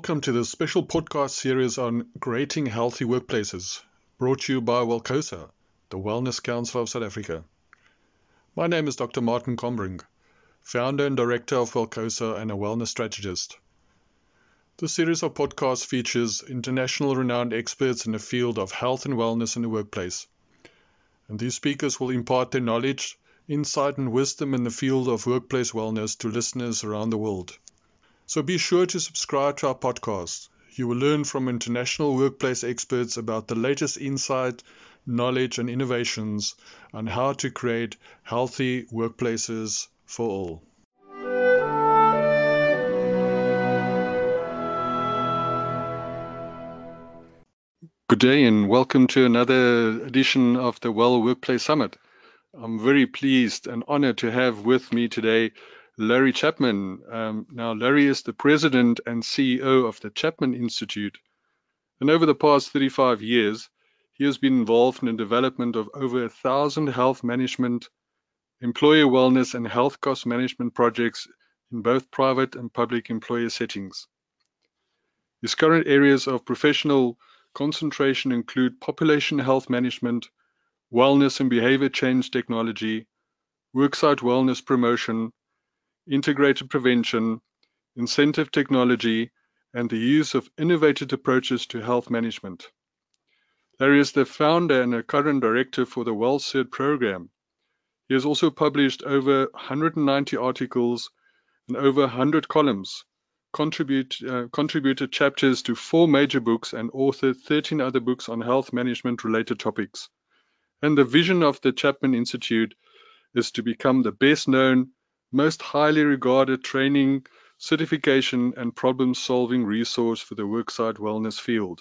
Welcome to this special podcast series on creating healthy workplaces, brought to you by Welcosa, the Wellness Council of South Africa. My name is Dr. Martin Combring, founder and director of Welcosa and a wellness strategist. This series of podcasts features international renowned experts in the field of health and wellness in the workplace. And these speakers will impart their knowledge, insight, and wisdom in the field of workplace wellness to listeners around the world. So be sure to subscribe to our podcast. You will learn from international workplace experts about the latest insight, knowledge, and innovations on how to create healthy workplaces for all. Good day and welcome to another edition of the Well Workplace Summit. I'm very pleased and honored to have with me today Larry Chapman. Um, now, Larry is the president and CEO of the Chapman Institute. And over the past 35 years, he has been involved in the development of over a thousand health management, employer wellness, and health cost management projects in both private and public employer settings. His current areas of professional concentration include population health management, wellness and behavior change technology, worksite wellness promotion, integrated prevention, incentive technology, and the use of innovative approaches to health management. Larry is the founder and a current director for the WellCert program. He has also published over 190 articles and over 100 columns, contribute, uh, contributed chapters to four major books, and authored 13 other books on health management related topics. And the vision of the Chapman Institute is to become the best known most highly regarded training, certification, and problem solving resource for the worksite wellness field.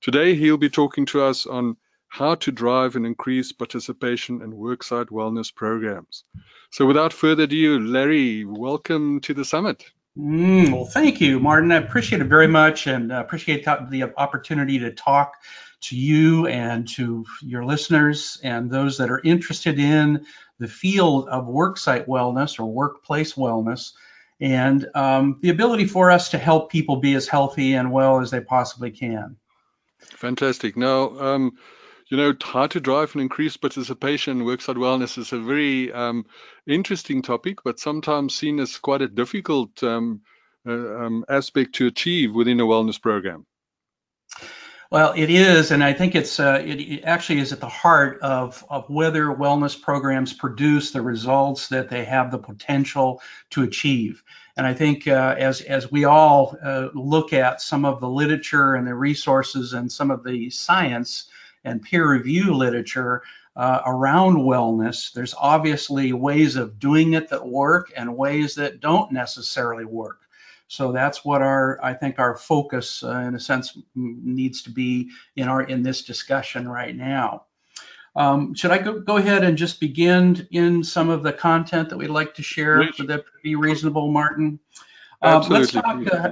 Today, he'll be talking to us on how to drive and increase participation in worksite wellness programs. So, without further ado, Larry, welcome to the summit. Mm, well, thank you, Martin. I appreciate it very much and appreciate the opportunity to talk to you and to your listeners and those that are interested in the field of worksite wellness or workplace wellness and um, the ability for us to help people be as healthy and well as they possibly can. Fantastic. Now, um, you know, how to drive and increase participation in worksite wellness is a very um, interesting topic, but sometimes seen as quite a difficult um, uh, um, aspect to achieve within a wellness program. Well, it is, and I think it's uh, it, it, actually is at the heart of of whether wellness programs produce the results that they have the potential to achieve. And I think uh, as as we all uh, look at some of the literature and the resources and some of the science and peer review literature uh, around wellness, there's obviously ways of doing it that work and ways that don't necessarily work. So that's what our, I think, our focus, uh, in a sense, needs to be in our in this discussion right now. Um, should I go, go ahead and just begin in some of the content that we'd like to share? Would that be reasonable, Martin? Uh, let's talk. Uh,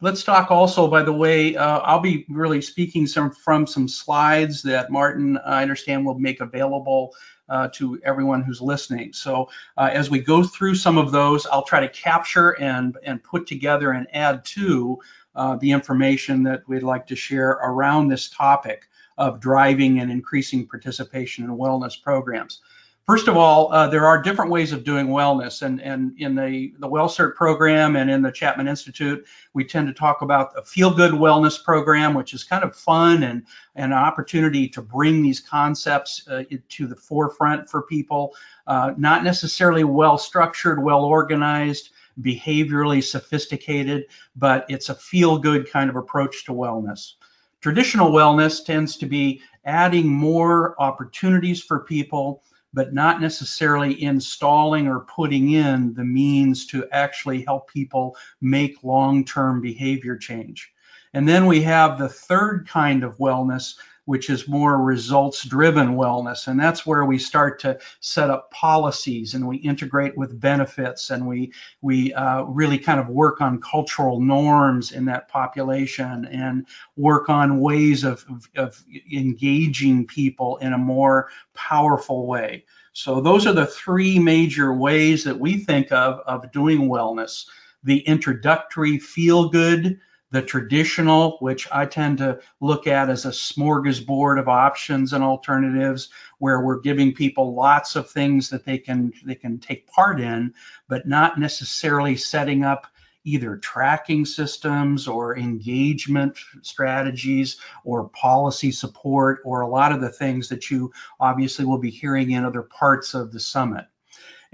let's talk also. By the way, uh, I'll be really speaking some from some slides that Martin, I understand, will make available uh, to everyone who's listening. So uh, as we go through some of those, I'll try to capture and, and put together and add to uh, the information that we'd like to share around this topic of driving and increasing participation in wellness programs. First of all, uh, there are different ways of doing wellness, and, and in the, the WellCert program and in the Chapman Institute, we tend to talk about the Feel Good Wellness program, which is kind of fun and, and an opportunity to bring these concepts uh, to the forefront for people. Uh, not necessarily well structured, well organized, behaviorally sophisticated, but it's a feel good kind of approach to wellness. Traditional wellness tends to be adding more opportunities for people but not necessarily installing or putting in the means to actually help people make long term behavior change. And then we have the third kind of wellness, which is more results driven wellness. And that's where we start to set up policies and we integrate with benefits and we, we uh, really kind of work on cultural norms in that population and work on ways of, of, of engaging people in a more powerful way. So those are the three major ways that we think of of doing wellness. The introductory feel good, the traditional, which I tend to look at as a smorgasbord of options and alternatives, where we're giving people lots of things that they can they can take part in, but not necessarily setting up either tracking systems or engagement strategies or policy support or a lot of the things that you obviously will be hearing in other parts of the summit.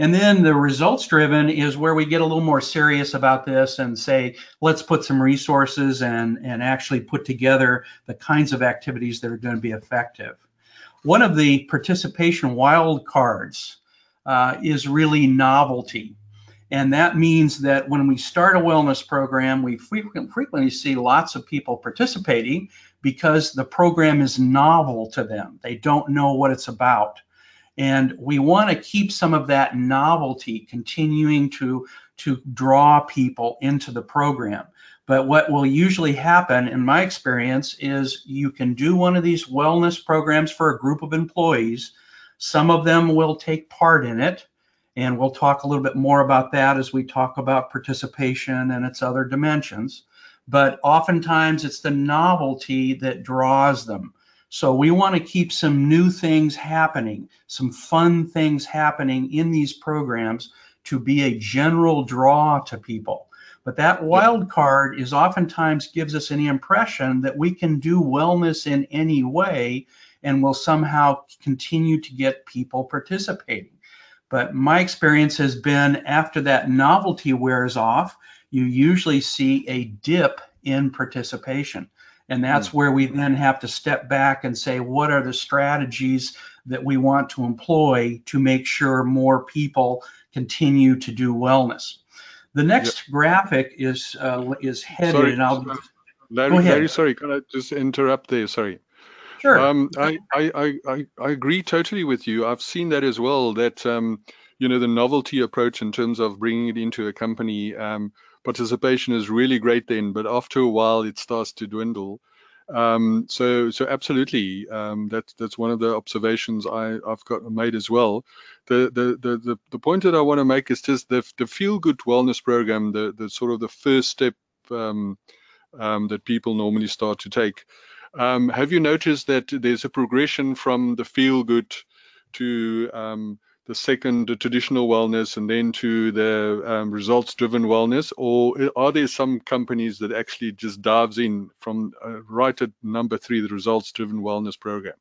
And then the results driven is where we get a little more serious about this and say, let's put some resources and, and actually put together the kinds of activities that are going to be effective. One of the participation wild cards uh, is really novelty. And that means that when we start a wellness program, we frequent, frequently see lots of people participating because the program is novel to them. They don't know what it's about. And we want to keep some of that novelty continuing to, to draw people into the program. But what will usually happen, in my experience, is you can do one of these wellness programs for a group of employees. Some of them will take part in it. And we'll talk a little bit more about that as we talk about participation and its other dimensions. But oftentimes it's the novelty that draws them. So we want to keep some new things happening, some fun things happening in these programs to be a general draw to people. But that wild card is oftentimes gives us an impression that we can do wellness in any way and will somehow continue to get people participating. But my experience has been after that novelty wears off, you usually see a dip in participation. And that's mm. where we then have to step back and say, what are the strategies that we want to employ to make sure more people continue to do wellness? The next yep. graphic is uh, is headed, sorry, and I'll. Larry, go ahead. Larry, sorry, can I just interrupt there? Sorry. Sure. Um, I, I, I, I agree totally with you. I've seen that as well. That um, you know the novelty approach in terms of bringing it into a company. Um, participation is really great then, but after a while it starts to dwindle. Um, so, so absolutely, um, that's that's one of the observations I, I've got made as well. The, the the the the point that I want to make is just the the feel good wellness program, the the sort of the first step um, um that people normally start to take. Um, have you noticed that there's a progression from the feel good to um, the second, the traditional wellness, and then to the um, results-driven wellness, or are there some companies that actually just dives in from uh, right at number three, the results-driven wellness program?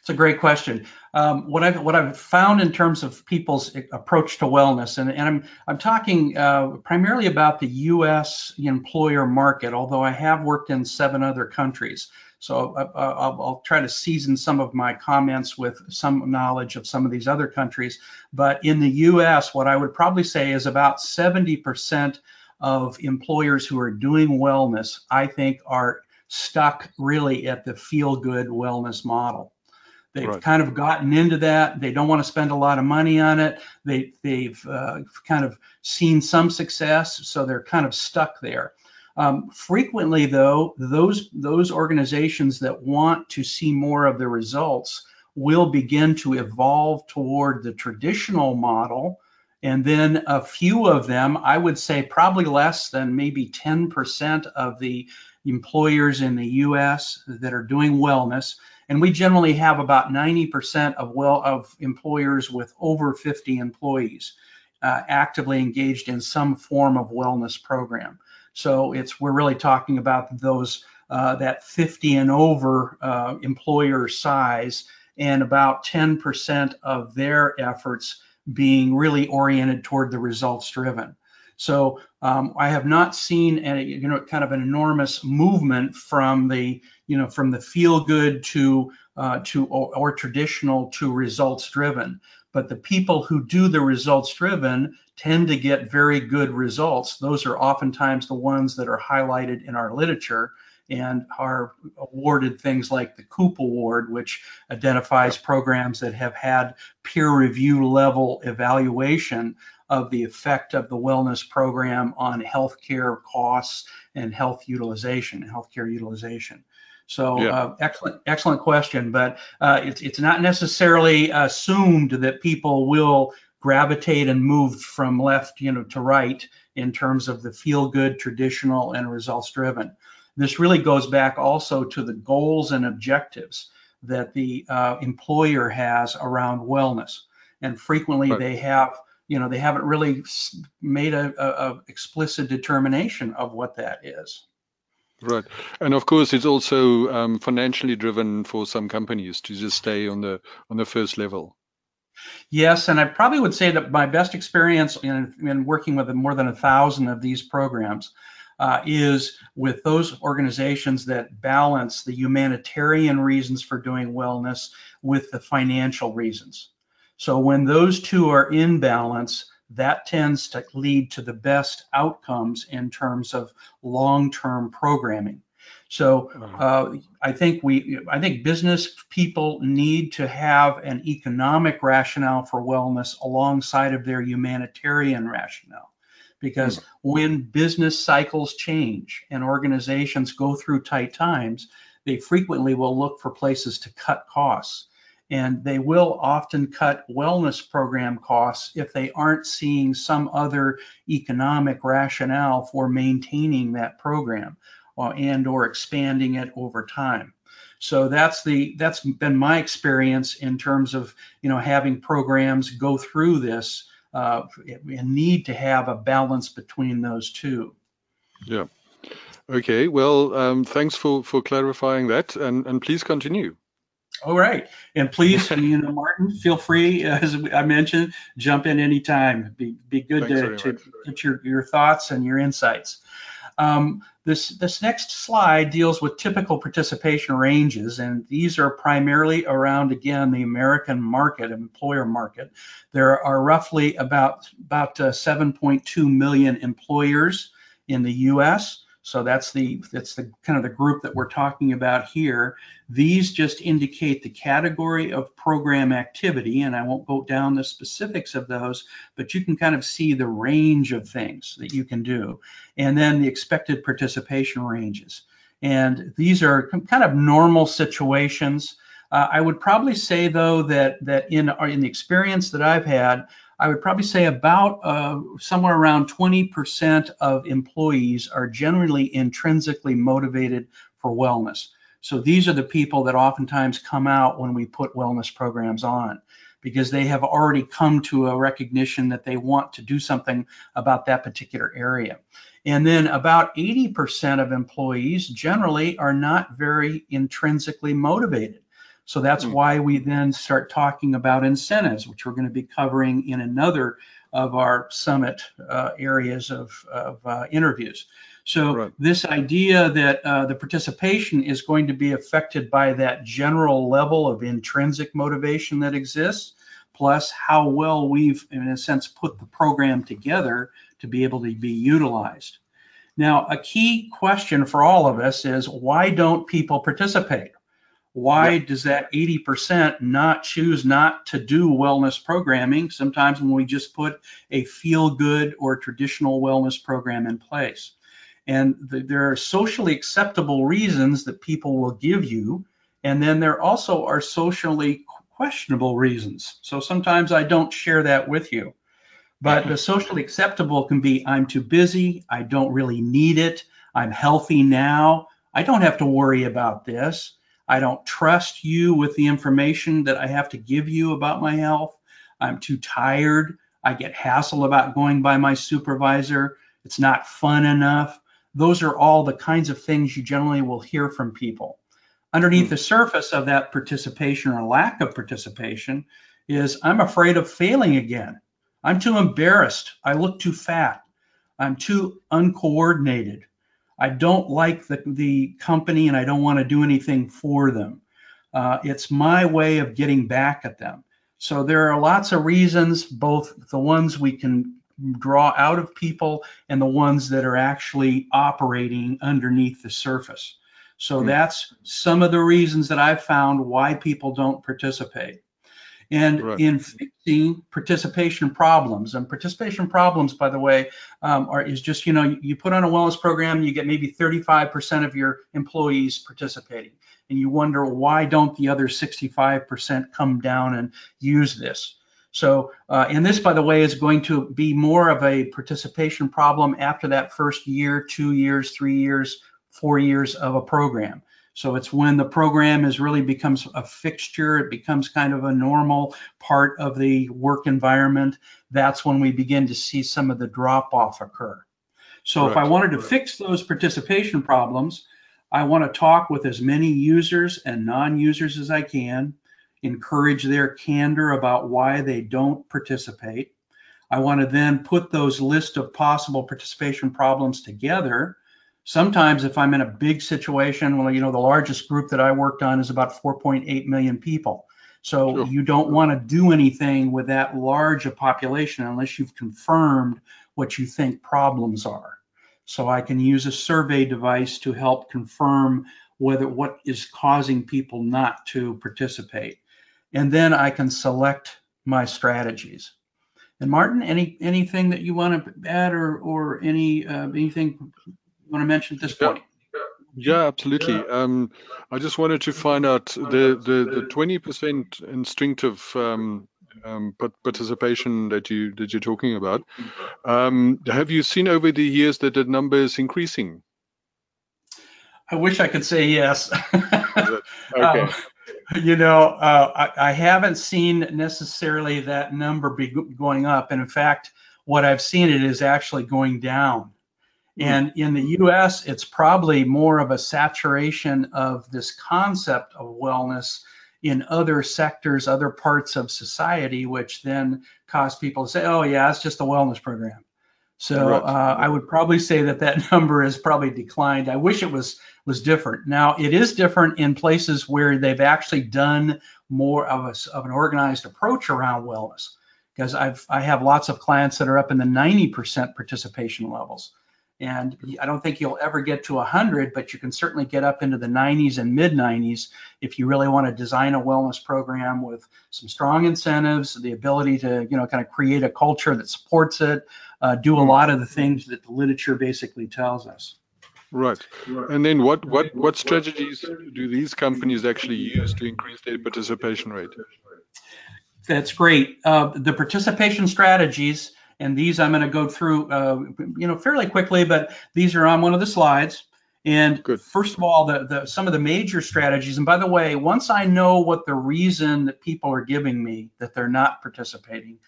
It's a great question. Um, what I've what I've found in terms of people's approach to wellness, and, and I'm I'm talking uh, primarily about the U.S. employer market, although I have worked in seven other countries. So uh, uh, I'll, I'll, try to season some of my comments with some knowledge of some of these other countries. But in the US, what I would probably say is about 70% of employers who are doing wellness, I think, are stuck really at the feel good wellness model. They've right. kind of gotten into that. They don't want to spend a lot of money on it. They, they've uh, kind of seen some success, so they're kind of stuck there. Um, frequently, though, those those organizations that want to see more of the results will begin to evolve toward the traditional model. And then a few of them, I would say probably less than maybe 10% of the employers in the US that are doing wellness. And we generally have about 90% of well of employers with over 50 employees uh, actively engaged in some form of wellness program. So it's we're really talking about those uh, that 50 and over uh, employer size and about 10% of their efforts being really oriented toward the results driven. So um, I have not seen any, you know, kind of an enormous movement from the, you know, from the feel good to uh, to or, or, traditional to results driven. But the people who do the results driven tend to get very good results. Those are oftentimes the ones that are highlighted in our literature and are awarded things like the Koop Award, which identifies programs that have had peer review level evaluation of the effect of the wellness program on healthcare costs and health utilization, healthcare utilization. So yeah. uh, excellent, excellent question. But uh, it's it's not necessarily assumed that people will gravitate and move from left, you know, to right in terms of the feel good, traditional, and results driven. This really goes back also to the goals and objectives that the uh, employer has around wellness. And frequently right. they have, you know, they haven't really made a, a, a explicit determination of what that is. Right, and of course, it's also um, financially driven for some companies to just stay on the on the first level. Yes, and I probably would say that my best experience in, in working with more than a thousand of these programs uh, is with those organizations that balance the humanitarian reasons for doing wellness with the financial reasons. So when those two are in balance, that tends to lead to the best outcomes in terms of long-term programming. So uh, I think we, I think business people need to have an economic rationale for wellness alongside of their humanitarian rationale. Because mm when business cycles change and organizations go through tight times, they frequently will look for places to cut costs and they will often cut wellness program costs if they aren't seeing some other economic rationale for maintaining that program uh, and or expanding it over time. So that's the that's been my experience in terms of you know having programs go through this uh, and need to have a balance between those two. Yeah. Okay well um, thanks for for clarifying that and and please continue all right. And please, you know, Martin, feel free, as I mentioned, jump in anytime. Be, be good Thanks to, to get your, your thoughts and your insights. Um, this, this next slide deals with typical participation ranges, and these are primarily around, again, the American market, employer market. There are roughly about, about uh, 7.2 million employers in the US. So that's the that's the kind of the group that we're talking about here. These just indicate the category of program activity, and I won't go down the specifics of those, but you can kind of see the range of things that you can do, and then the expected participation ranges. And these are kind of normal situations. Uh, I would probably say though that that in in the experience that I've had, I would probably say about uh, somewhere around 20% of employees are generally intrinsically motivated for wellness. So these are the people that oftentimes come out when we put wellness programs on because they have already come to a recognition that they want to do something about that particular area. And then about 80% of employees generally are not very intrinsically motivated. So that's mm. why we then start talking about incentives, which we're going to be covering in another of our summit uh, areas of, of uh, interviews. So right. this idea that uh, the participation is going to be affected by that general level of intrinsic motivation that exists, plus how well we've, in a sense, put the program together to be able to be utilized. Now, a key question for all of us is why don't people participate? Why yep. does that 80% not choose not to do wellness programming? Sometimes when we just put a feel good or traditional wellness program in place. And the, there are socially acceptable reasons that people will give you. And then there also are socially questionable reasons. So sometimes I don't share that with you. But the socially acceptable can be I'm too busy, I don't really need it, I'm healthy now, I don't have to worry about this. I don't trust you with the information that I have to give you about my health. I'm too tired. I get hassled about going by my supervisor. It's not fun enough. Those are all the kinds of things you generally will hear from people. Underneath mm. the surface of that participation or lack of participation is I'm afraid of failing again. I'm too embarrassed. I look too fat. I'm too uncoordinated. I don't like the, the company and I don't want to do anything for them. Uh, it's my way of getting back at them. So there are lots of reasons, both the ones we can draw out of people and the ones that are actually operating underneath the surface. So mm-hmm. that's some of the reasons that I've found why people don't participate. And right. in fixing participation problems, and participation problems, by the way, um, are is just you know you, put on a wellness program, you get maybe 35% of your employees participating, and you wonder why don't the other 65% come down and use this? So, uh, and this, by the way, is going to be more of a participation problem after that first year, two years, three years, four years of a program. So it's when the program is really becomes a fixture, it becomes kind of a normal part of the work environment. That's when we begin to see some of the drop off occur. So right. if I wanted to fix those participation problems, I want to talk with as many users and non-users as I can, encourage their candor about why they don't participate. I want to then put those list of possible participation problems together Sometimes if I'm in a big situation, well, you know, the largest group that I worked on is about 4.8 million people. So sure. you don't want to do anything with that large a population unless you've confirmed what you think problems are. So I can use a survey device to help confirm whether what is causing people not to participate. And then I can select my strategies. And Martin, any anything that you want to add or or any uh, anything you want to mention at this point? Yeah, absolutely. Um, I just wanted to find out the the, the 20% instinctive um, um, participation that you that you're talking about. Um, have you seen over the years that the number is increasing? I wish I could say yes. okay. Um, you know, uh, I, I, haven't seen necessarily that number be going up, and in fact, what I've seen it is actually going down. Hmm. And in the US, it's probably more of a saturation of this concept of wellness in other sectors, other parts of society, which then cause people to say, oh, yeah, it's just a wellness program. So uh, I would probably say that that number has probably declined. I wish it was was different. Now it is different in places where they've actually done more of a, of an organized approach around wellness. Because I've I have lots of clients that are up in the 90% participation levels. And I don't think you'll ever get to 100, but you can certainly get up into the 90s and mid 90s if you really want to design a wellness program with some strong incentives, the ability to, you know, kind of create a culture that supports it, uh, do a lot of the things that the literature basically tells us. Right. And then what, what, what strategies do these companies actually use to increase their participation rate? That's great. Uh, the participation strategies and these I'm going to go through, uh, you know, fairly quickly, but these are on one of the slides. And Good. first of all, the, the, some of the major strategies. And by the way, once I know what the reason that people are giving me that they're not participating,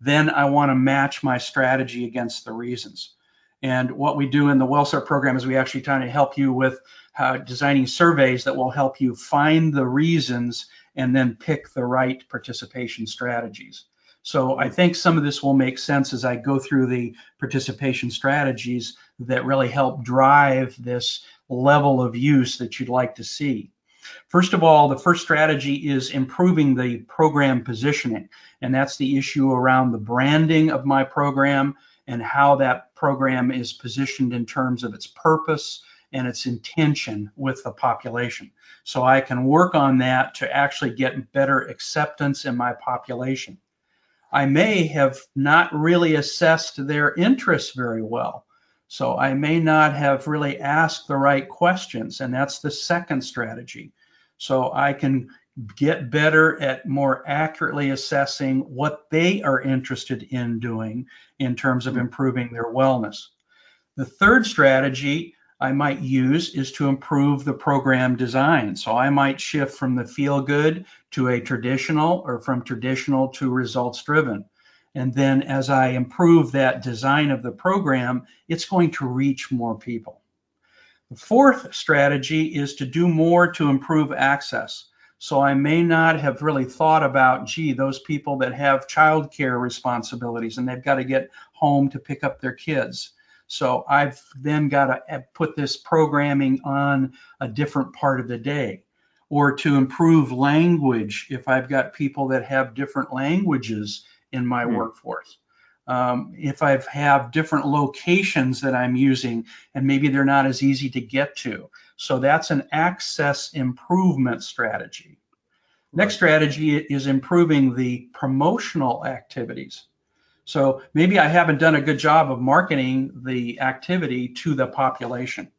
then I want to match my strategy against the reasons. And what we do in the WellCert program is we actually try to help you with uh, designing surveys that will help you find the reasons and then pick the right participation strategies. So I think some of this will make sense as I go through the participation strategies that really help drive this level of use that you'd like to see. First of all, the first strategy is improving the program positioning, and that's the issue around the branding of my program and how that program is positioned in terms of its purpose and its intention with the population. So I can work on that to actually get better acceptance in my population. I may have not really assessed their interests very well. So I may not have really asked the right questions, and that's the second strategy. So I can get better at more accurately assessing what they are interested in doing in terms of mm-hmm. improving their wellness. The third strategy I might use is to improve the program design. So I might shift from the feel good to a traditional or from traditional to results driven. And then as I improve that design of the program, it's going to reach more people. The fourth strategy is to do more to improve access. So I may not have really thought about, gee, those people that have childcare responsibilities and they've got to get home to pick up their kids so I've then got to put this programming on a different part of the day. Or to improve language, if I've got people that have different languages in my mm. workforce. Um, if I have different locations that I'm using and maybe they're not as easy to get to. So that's an access improvement strategy. Next strategy is improving the promotional activities. So maybe I haven't done a good job of marketing the activity to the population.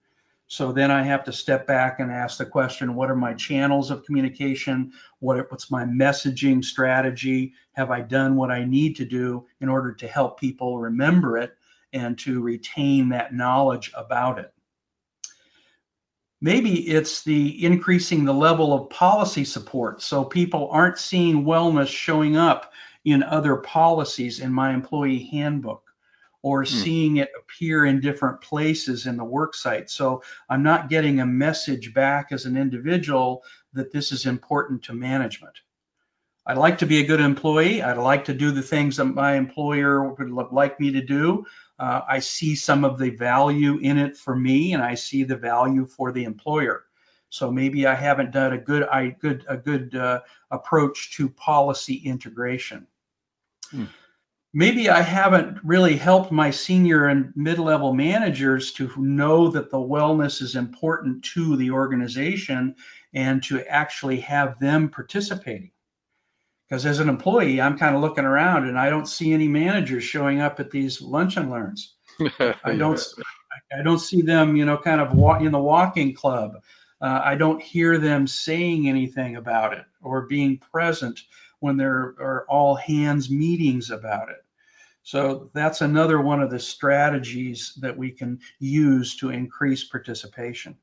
So then I have to step back and ask the question, what are my channels of communication? What, what's my messaging strategy? Have I done what I need to do in order to help people remember it and to retain that knowledge about it? Maybe it's the increasing the level of policy support so people aren't seeing wellness showing up in other policies in my employee handbook or hmm. seeing it appear in different places in the worksite. So I'm not getting a message back as an individual that this is important to management. I'd like to be a good employee. I'd like to do the things that my employer would like me to do. Uh, I see some of the value in it for me, and I see the value for the employer. So maybe I haven't done a good, I good, a good uh, approach to policy integration. Hmm. Maybe I haven't really helped my senior and mid-level managers to know that the wellness is important to the organization and to actually have them participating. Because as an employee, I'm kind of looking around and I don't see any managers showing up at these lunch and learns. I don't I don't see them, you know, kind of walk in the walking club. Uh, I don't hear them saying anything about it or being present when there are all hands meetings about it. So that's another one of the strategies that we can use to increase participation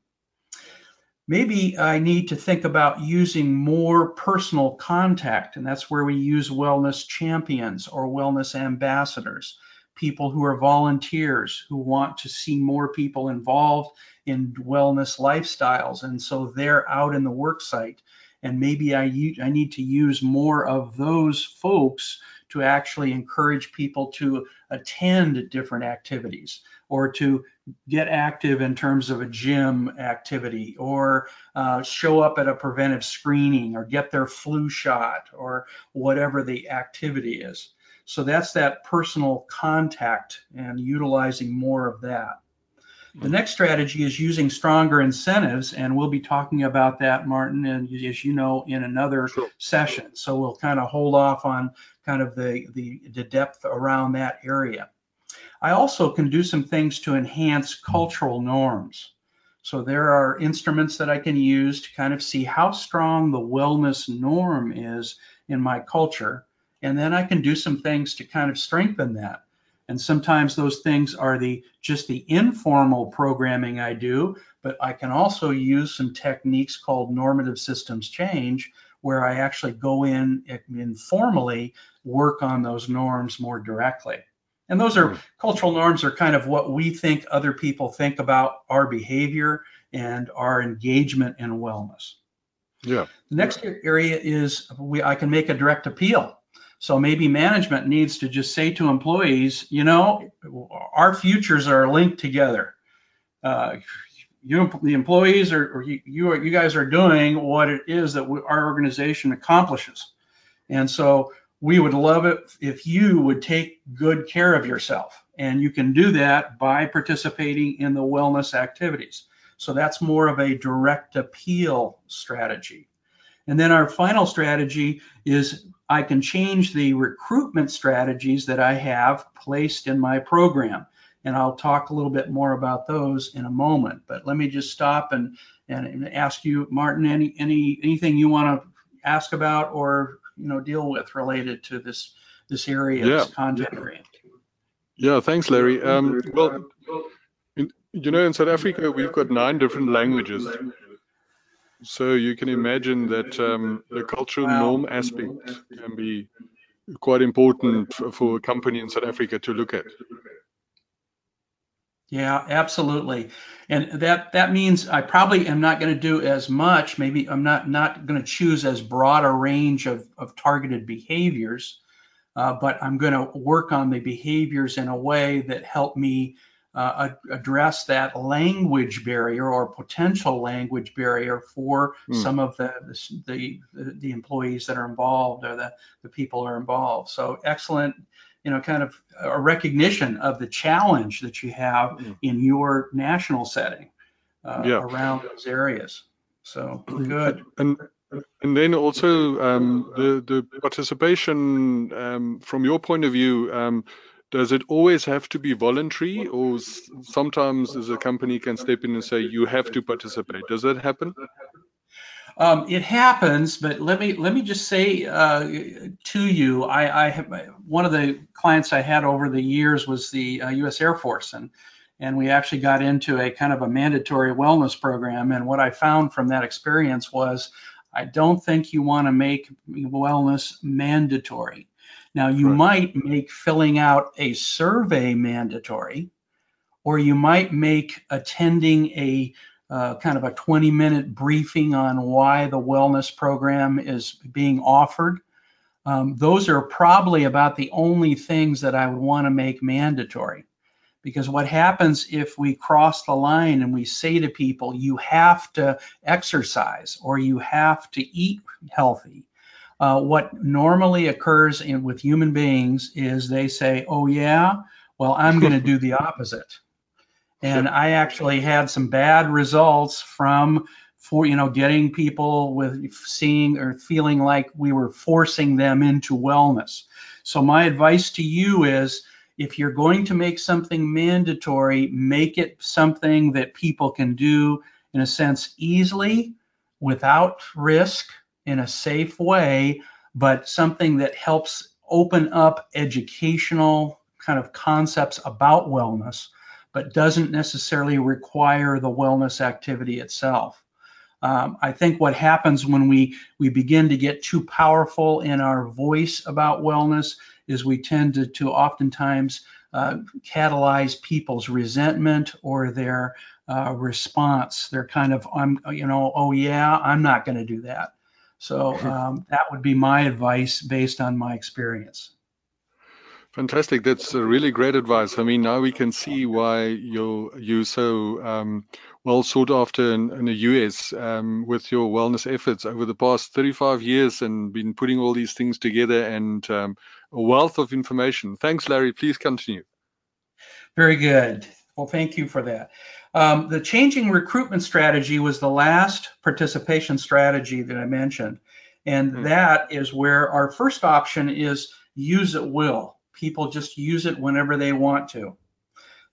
maybe I need to think about using more personal contact, and that's where we use wellness champions or wellness ambassadors, people who are volunteers who want to see more people involved in wellness lifestyles, and so they're out in the work site. And maybe I, need to use more of those folks to actually encourage people to attend different activities or to get active in terms of a gym activity or uh, show up at a preventive screening or get their flu shot or whatever the activity is. So that's that personal contact and utilizing more of that. The next strategy is using stronger incentives, and we'll be talking about that, Martin, and as you know, in another sure. session. So we'll kind of hold off on kind of the, the, the depth around that area. I also can do some things to enhance cultural norms. So there are instruments that I can use to kind of see how strong the wellness norm is in my culture. And then I can do some things to kind of strengthen that. And sometimes those things are the just the informal programming I do, but I can also use some techniques called normative systems change where I actually go in informally work on those norms more directly. And those are mm. cultural norms are kind of what we think other people think about our behavior and our engagement in wellness. Yeah. The next area is we I can make a direct appeal. So maybe management needs to just say to employees, you know, our futures are linked together. Uh, you, the employees are, or you, you, are, you guys are doing what it is that we, our organization accomplishes. And so we would love it if you would take good care of yourself. And you can do that by participating in the wellness activities. So that's more of a direct appeal strategy. And then our final strategy is I can change the recruitment strategies that I have placed in my program. And I'll talk a little bit more about those in a moment. But let me just stop and, and, ask you, Martin, any, any anything you want to ask about or you know deal with related to this this area, yeah. this content area. Yeah, thanks, Larry. Um, well, in, you know, in South Africa, we've got nine different languages. So you can imagine that um, the cultural norm aspect can be quite important for a company in South Africa to look at. Yeah, absolutely. And that that means I probably am not going to do as much. Maybe I'm not not going to choose as broad a range of, of targeted behaviors, uh, but I'm going to work on the behaviors in a way that help me uh, address that language barrier or potential language barrier for mm. some of the, the the employees that are involved or the the people are involved. So excellent you know, kind of a recognition of the challenge that you have mm-hmm. in your national setting uh, yeah. around those areas. So good. And and then also um, the the participation um, from your point of view. Um, does it always have to be voluntary, or sometimes as a company can step in and say you have to participate? Does that happen? Um, it happens, but let me let me just say uh, to you, I, I have one of the clients I had over the years was the uh, U.S. Air Force, and and we actually got into a kind of a mandatory wellness program. And what I found from that experience was, I don't think you want to make wellness mandatory. Now, you right. might make filling out a survey mandatory, or you might make attending a uh, kind of a 20 minute briefing on why the wellness program is being offered. Um, those are probably about the only things that I would want to make mandatory. Because what happens if we cross the line and we say to people, you have to exercise or you have to eat healthy, uh, what normally occurs in, with human beings is they say, oh, yeah, well, I'm going to do the opposite. And I actually had some bad results from for you know getting people with seeing or feeling like we were forcing them into wellness. So my advice to you is if you're going to make something mandatory, make it something that people can do in a sense easily without risk in a safe way, but something that helps open up educational kind of concepts about wellness but doesn't necessarily require the wellness activity itself. Um, I think what happens when we, we begin to get too powerful in our voice about wellness is we tend to, to oftentimes uh, catalyze people's resentment or their uh, response. They're kind of, I'm, you know, oh yeah, I'm not going to do that. So um, that would be my advice based on my experience. Fantastic. That's really great advice. I mean, now we can see why you're you so um, well sought after in, in the US um, with your wellness efforts over the past 35 years and been putting all these things together and um, a wealth of information. Thanks, Larry. Please continue. Very good. Well, thank you for that. Um, the changing recruitment strategy was the last participation strategy that I mentioned. And mm-hmm. that is where our first option is use at will people just use it whenever they want to.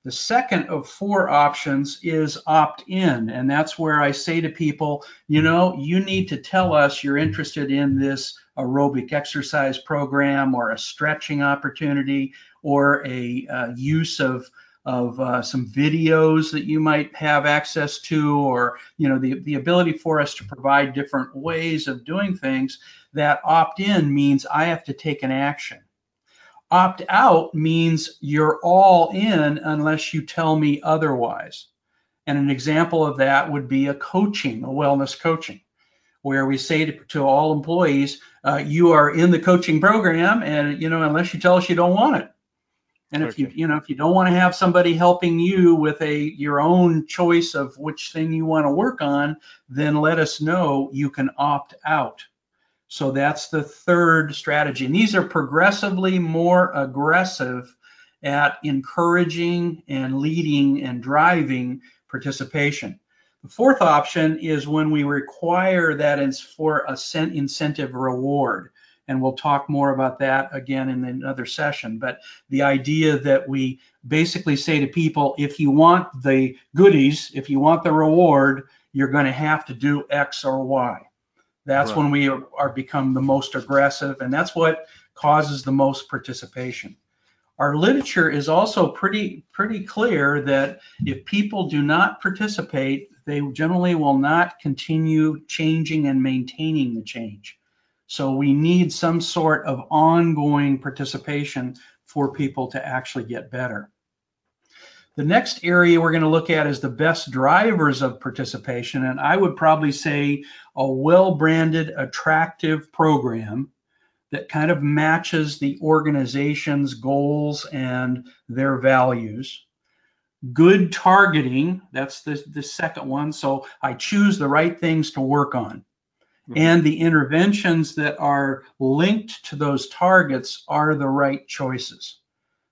The second of four options is opt in. And that's where I say to people, you know, you need to tell us you're interested in this aerobic exercise program or a stretching opportunity or a uh, use of of uh, some videos that you might have access to or you know the, the ability for us to provide different ways of doing things that opt in means i have to take an action Opt out means you're all in unless you tell me otherwise. And an example of that would be a coaching, a wellness coaching, where we say to, to all employees, uh, you are in the coaching program, and you know unless you tell us you don't want it. And if okay. you you know if you don't want to have somebody helping you with a your own choice of which thing you want to work on, then let us know. You can opt out. So that's the third strategy. And these are progressively more aggressive at encouraging and leading and driving participation. The fourth option is when we require that it's for a incentive reward. And we'll talk more about that again in another session. But the idea that we basically say to people, if you want the goodies, if you want the reward, you're going to have to do X or Y. That's right. when we are, are become the most aggressive, and that's what causes the most participation. Our literature is also pretty pretty clear that if people do not participate, they generally will not continue changing and maintaining the change. So we need some sort of ongoing participation for people to actually get better. The next area we're going to look at is the best drivers of participation. And I would probably say a well branded, attractive program that kind of matches the organization's goals and their values. Good targeting, that's the, the second one. So I choose the right things to work on. Mm-hmm. And the interventions that are linked to those targets are the right choices.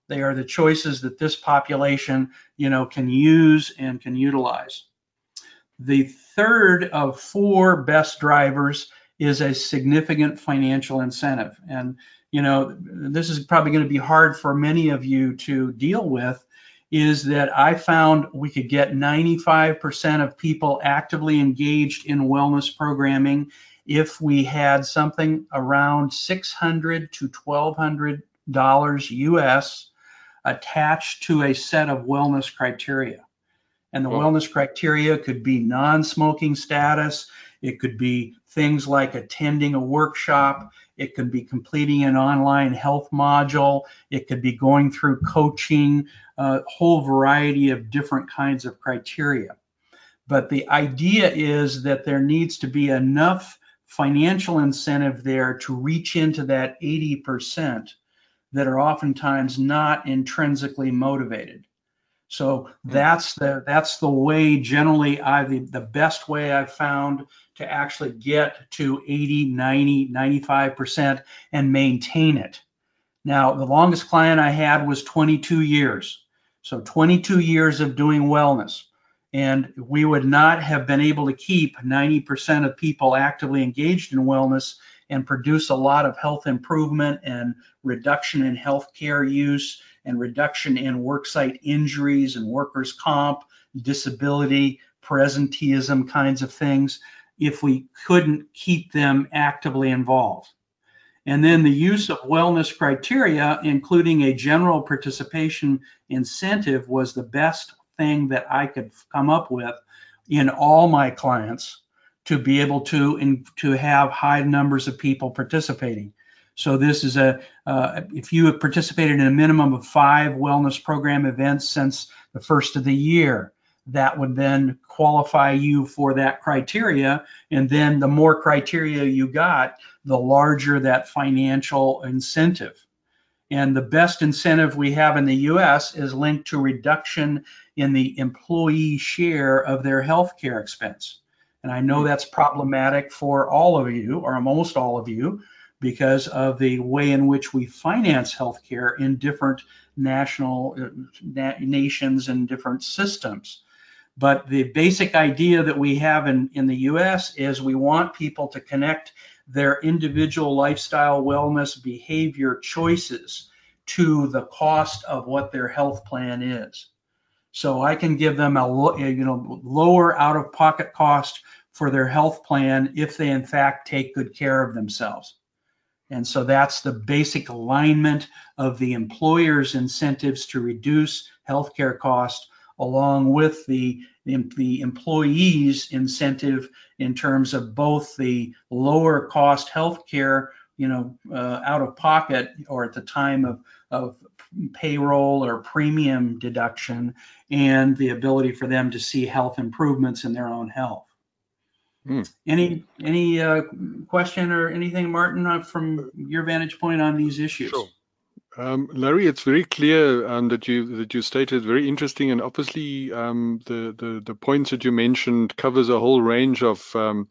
They are the choices that this population, you know, can use and can utilize. The third of four best drivers is a significant financial incentive. And, you know, this is probably going to be hard for many of you to deal with is that I found we could get 95% of people actively engaged in wellness programming if we had something around 600 to 1200 dollars US attached to a set of wellness criteria. And the wellness criteria could be non-smoking status, it could be things like attending a workshop, it could be completing an online health module, it could be going through coaching, a whole variety of different kinds of criteria. But the idea is that there needs to be enough financial incentive there to reach into that 80% that are oftentimes not intrinsically motivated. So hmm. that's the that's the way generally I the, the best way I've found to actually get to 80, 90, 95% and maintain it. Now, the longest client I had was 22 years. So 22 years of doing wellness and we would not have been able to keep 90% of people actively engaged in wellness and produce a lot of health improvement and reduction in healthcare use and reduction in worksite injuries and workers' comp, disability, presenteeism kinds of things if we couldn't keep them actively involved. And then the use of wellness criteria, including a general participation incentive, was the best thing that I could come up with in all my clients to be able to in, to have high numbers of people participating. So this is a uh, if you have participated in a minimum of five wellness program events since the first of the year, that would then qualify you for that criteria. And then the more criteria you got, the larger that financial incentive. And the best incentive we have in the US is linked to reduction in the employee share of their healthcare expense. And I know that's problematic for all of you, or almost all of you, because of the way in which we finance healthcare in different national uh, na- nations and different systems. But the basic idea that we have in, in the US is we want people to connect their individual lifestyle, wellness, behavior choices to the cost of what their health plan is. So I can give them a you know lower out-of-pocket cost for their health plan if they in fact take good care of themselves. And so that's the basic alignment of the employer's incentives to reduce healthcare costs along with the, the employee's incentive in terms of both the lower cost healthcare, you know, uh, out of pocket or at the time of, of payroll or premium deduction and the ability for them to see health improvements in their own health. Mm. Any any uh, question or anything, Martin, uh, from your vantage point on these issues? Sure. Um, Larry, it's very clear um, that you that you stated very interesting, and obviously um, the, the the points that you mentioned covers a whole range of um,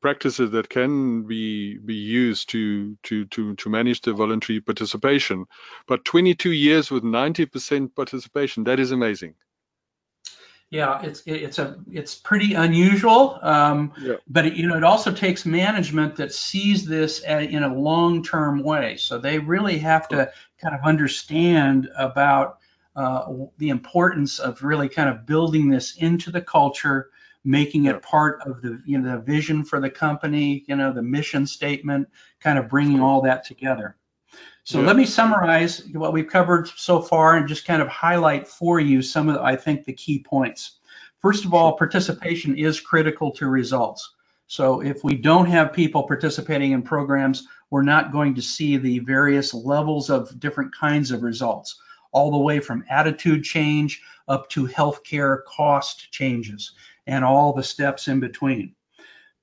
practices that can be be used to to to to manage the voluntary participation. But 22 years with 90% participation, that is amazing. Yeah, it's it's a it's pretty unusual, um, yeah. but it, you know it also takes management that sees this in a long-term way. So they really have to kind of understand about uh, the importance of really kind of building this into the culture, making it part of the you know the vision for the company, you know the mission statement, kind of bringing all that together. So yeah. let me summarize what we've covered so far and just kind of highlight for you some of, the, I think, the key points. First of all, participation is critical to results. So if we don't have people participating in programs, we're not going to see the various levels of different kinds of results, all the way from attitude change up to healthcare cost changes and all the steps in between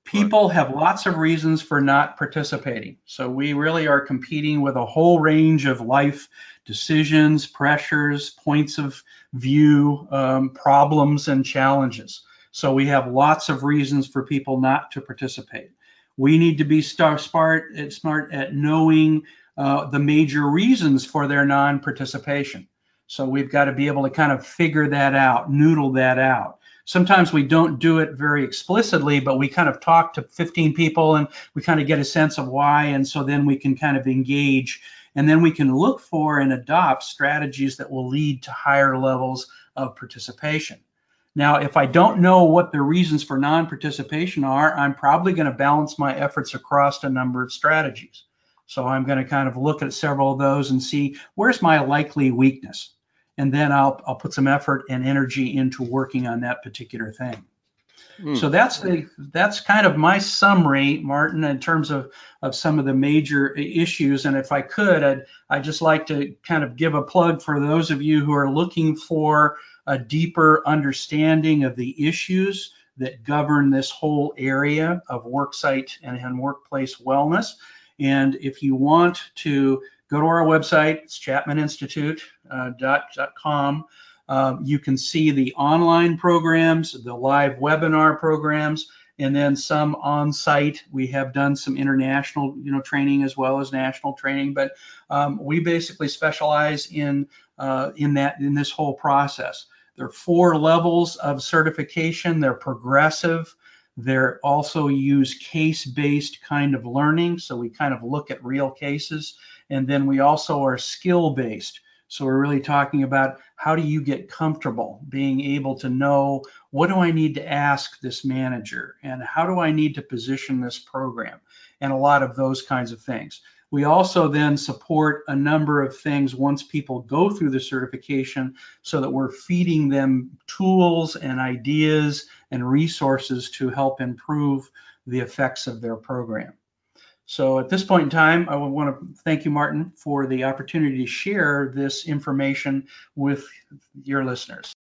people have lots of reasons for not participating. So we really are competing with a whole range of life decisions, pressures, points of view, um, problems, and challenges. So we have lots of reasons for people not to participate. We need to be smart, smart at knowing uh, the major reasons for their non-participation. So we've got to be able to kind of figure that out, noodle that out. Sometimes we don't do it very explicitly, but we kind of talk to 15 people and we kind of get a sense of why. And so then we can kind of engage and then we can look for and adopt strategies that will lead to higher levels of participation. Now, if I don't know what the reasons for non-participation are, I'm probably going to balance my efforts across a number of strategies. So I'm going to kind of look at several of those and see where's my likely weakness. And then I'll, I'll put some effort and energy into working on that particular thing. Mm. So that's the that's kind of my summary, Martin, in terms of of some of the major issues. And if I could, I'd I'd just like to kind of give a plug for those of you who are looking for a deeper understanding of the issues that govern this whole area of worksite and, and workplace wellness. And if you want to go to our website, it's chapmaninstitute.com. Uh, um, you can see the online programs, the live webinar programs, and then some on-site. We have done some international, you know, training as well as national training, but um, we basically specialize in uh, in that in this whole process. There are four levels of certification. They're progressive. They're also use case-based kind of learning, so we kind of look at real cases, and then we also are skill-based. So we're really talking about how do you get comfortable being able to know what do I need to ask this manager and how do I need to position this program and a lot of those kinds of things. We also then support a number of things once people go through the certification so that we're feeding them tools and ideas and resources to help improve the effects of their program. So at this point in time, I want to thank you, Martin, for the opportunity to share this information with your listeners.